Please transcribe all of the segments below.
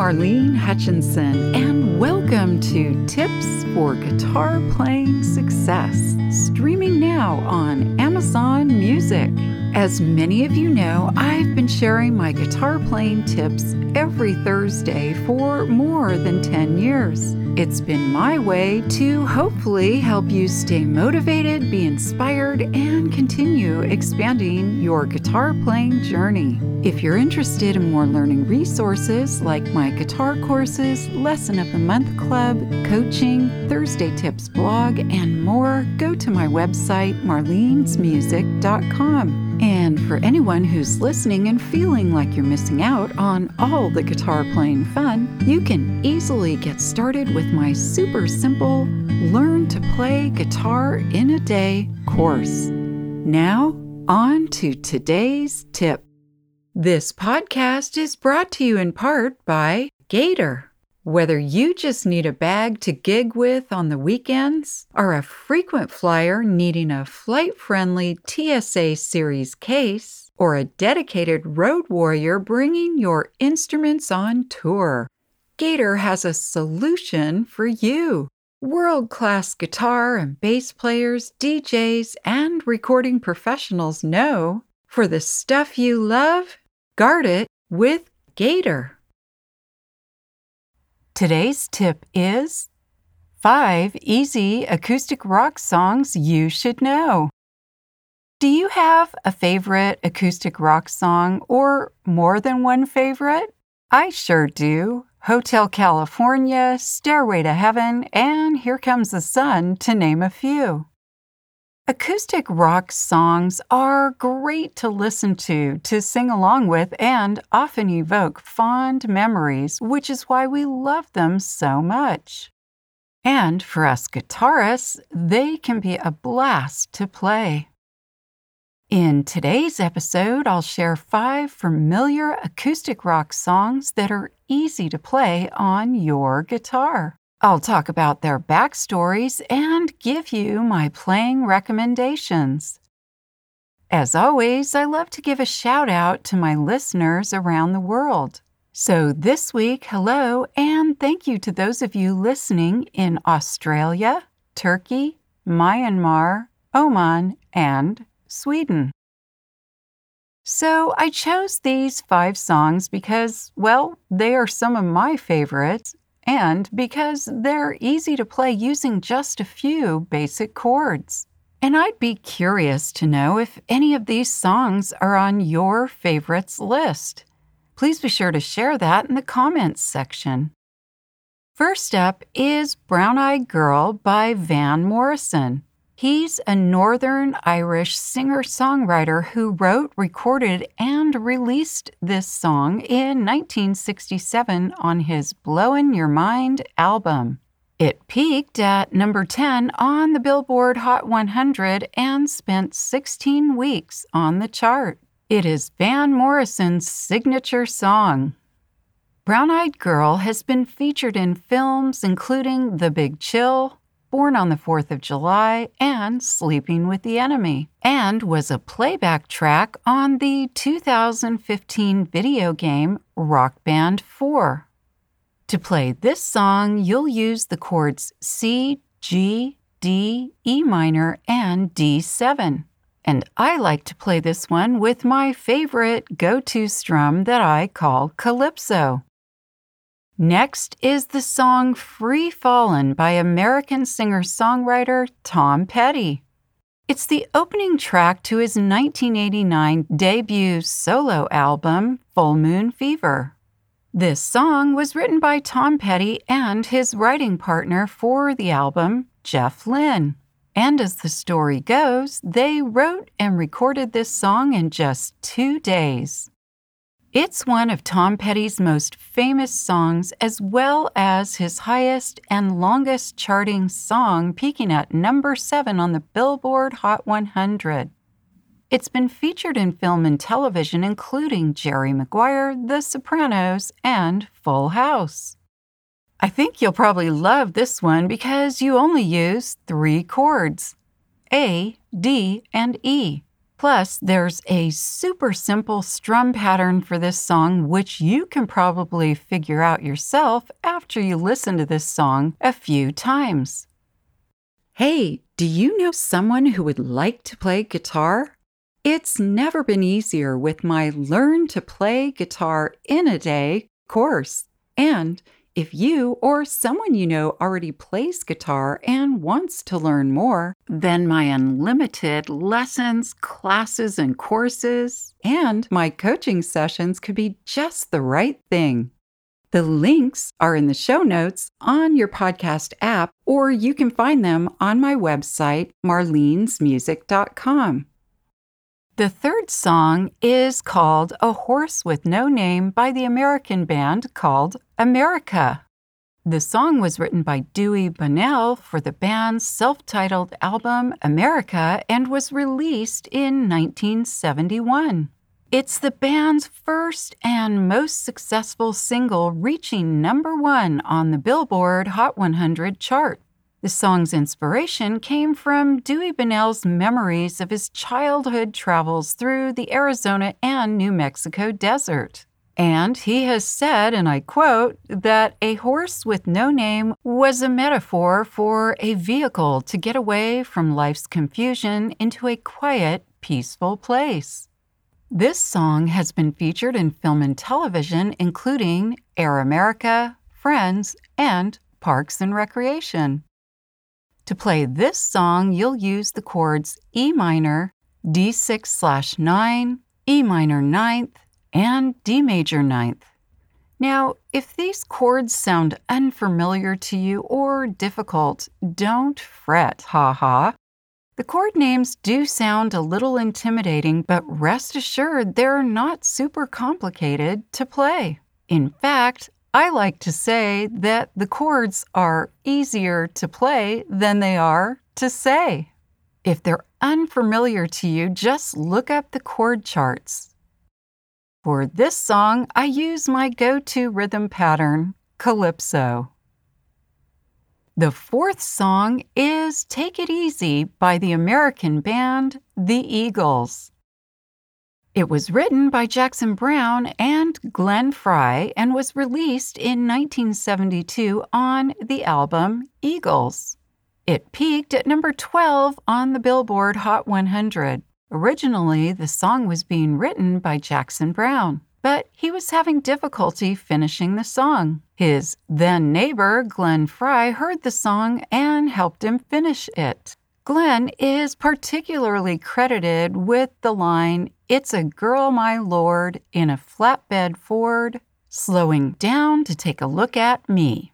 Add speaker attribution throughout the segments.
Speaker 1: Marlene Hutchinson, and welcome to Tips for Guitar Playing Success, streaming now on Amazon Music. As many of you know, I've been sharing my guitar playing tips every Thursday for more than 10 years. It's been my way to hopefully help you stay motivated, be inspired, and continue expanding your guitar playing journey. If you're interested in more learning resources like my guitar courses, Lesson of the Month Club, coaching, Thursday Tips blog, and more, go to my website, marlenesmusic.com. For anyone who's listening and feeling like you're missing out on all the guitar playing fun, you can easily get started with my super simple Learn to Play Guitar in a Day course. Now, on to today's tip. This podcast is brought to you in part by Gator. Whether you just need a bag to gig with on the weekends, are a frequent flyer needing a flight friendly TSA Series case, or a dedicated road warrior bringing your instruments on tour, Gator has a solution for you. World class guitar and bass players, DJs, and recording professionals know for the stuff you love, guard it with Gator. Today's tip is 5 easy acoustic rock songs you should know. Do you have a favorite acoustic rock song or more than one favorite? I sure do. Hotel California, Stairway to Heaven, and Here Comes the Sun, to name a few. Acoustic rock songs are great to listen to, to sing along with, and often evoke fond memories, which is why we love them so much. And for us guitarists, they can be a blast to play. In today's episode, I'll share five familiar acoustic rock songs that are easy to play on your guitar. I'll talk about their backstories and give you my playing recommendations. As always, I love to give a shout out to my listeners around the world. So this week, hello and thank you to those of you listening in Australia, Turkey, Myanmar, Oman, and Sweden. So I chose these five songs because, well, they are some of my favorites and because they're easy to play using just a few basic chords. And I'd be curious to know if any of these songs are on your favorites list. Please be sure to share that in the comments section. First up is Brown Eyed Girl by Van Morrison. He's a Northern Irish singer songwriter who wrote, recorded, and released this song in 1967 on his Blowin' Your Mind album. It peaked at number 10 on the Billboard Hot 100 and spent 16 weeks on the chart. It is Van Morrison's signature song. Brown Eyed Girl has been featured in films including The Big Chill, Born on the 4th of July, and Sleeping with the Enemy, and was a playback track on the 2015 video game Rock Band 4. To play this song, you'll use the chords C, G, D, E minor, and D7. And I like to play this one with my favorite go to strum that I call Calypso. Next is the song Free Fallin' by American singer songwriter Tom Petty. It's the opening track to his 1989 debut solo album, Full Moon Fever. This song was written by Tom Petty and his writing partner for the album, Jeff Lynne. And as the story goes, they wrote and recorded this song in just two days. It's one of Tom Petty's most famous songs, as well as his highest and longest charting song, peaking at number seven on the Billboard Hot 100. It's been featured in film and television, including Jerry Maguire, The Sopranos, and Full House. I think you'll probably love this one because you only use three chords A, D, and E Plus, there's a super simple strum pattern for this song, which you can probably figure out yourself after you listen to this song a few times. Hey, do you know someone who would like to play guitar? It's never been easier with my Learn to Play Guitar in a Day course. And if you or someone you know already plays guitar and wants to learn more, then my unlimited lessons, classes, and courses, and my coaching sessions could be just the right thing. The links are in the show notes on your podcast app, or you can find them on my website, marlenesmusic.com. The third song is called A Horse with No Name by the American band called America. The song was written by Dewey Bunnell for the band's self titled album America and was released in 1971. It's the band's first and most successful single, reaching number one on the Billboard Hot 100 chart. The song's inspiration came from Dewey Bunnell's memories of his childhood travels through the Arizona and New Mexico desert. And he has said, and I quote, that a horse with no name was a metaphor for a vehicle to get away from life's confusion into a quiet, peaceful place. This song has been featured in film and television, including Air America, Friends, and Parks and Recreation. To play this song, you'll use the chords E minor, D6 slash 9, E minor 9th, and D major 9th. Now, if these chords sound unfamiliar to you or difficult, don't fret, ha ha. The chord names do sound a little intimidating, but rest assured they're not super complicated to play. In fact, I like to say that the chords are easier to play than they are to say. If they're unfamiliar to you, just look up the chord charts. For this song, I use my go to rhythm pattern, Calypso. The fourth song is Take It Easy by the American band The Eagles. It was written by Jackson Browne and Glenn Frey and was released in 1972 on the album Eagles. It peaked at number 12 on the Billboard Hot 100. Originally, the song was being written by Jackson Browne, but he was having difficulty finishing the song. His then neighbor, Glenn Frey, heard the song and helped him finish it. Glenn is particularly credited with the line, It's a girl, my lord, in a flatbed Ford, slowing down to take a look at me.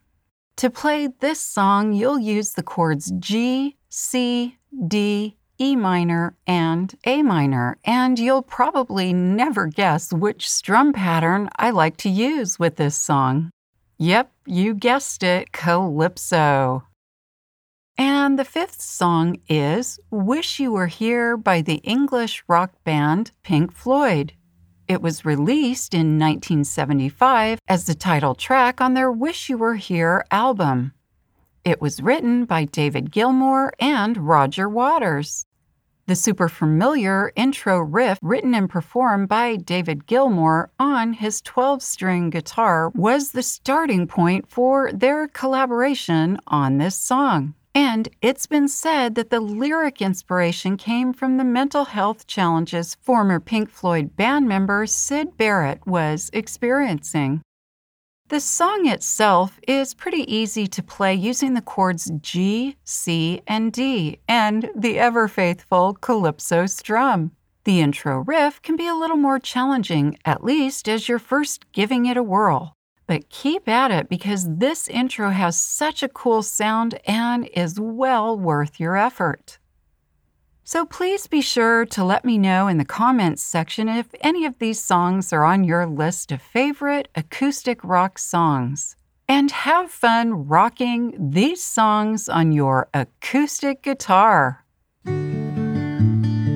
Speaker 1: To play this song, you'll use the chords G, C, D, E minor, and A minor, and you'll probably never guess which strum pattern I like to use with this song. Yep, you guessed it, Calypso. And the fifth song is Wish You Were Here by the English rock band Pink Floyd. It was released in 1975 as the title track on their Wish You Were Here album. It was written by David Gilmour and Roger Waters. The super familiar intro riff, written and performed by David Gilmour on his 12 string guitar, was the starting point for their collaboration on this song. And it's been said that the lyric inspiration came from the mental health challenges former Pink Floyd band member Syd Barrett was experiencing. The song itself is pretty easy to play using the chords G, C, and D, and the ever faithful calypso strum. The intro riff can be a little more challenging, at least as you're first giving it a whirl. But keep at it because this intro has such a cool sound and is well worth your effort. So please be sure to let me know in the comments section if any of these songs are on your list of favorite acoustic rock songs. And have fun rocking these songs on your acoustic guitar.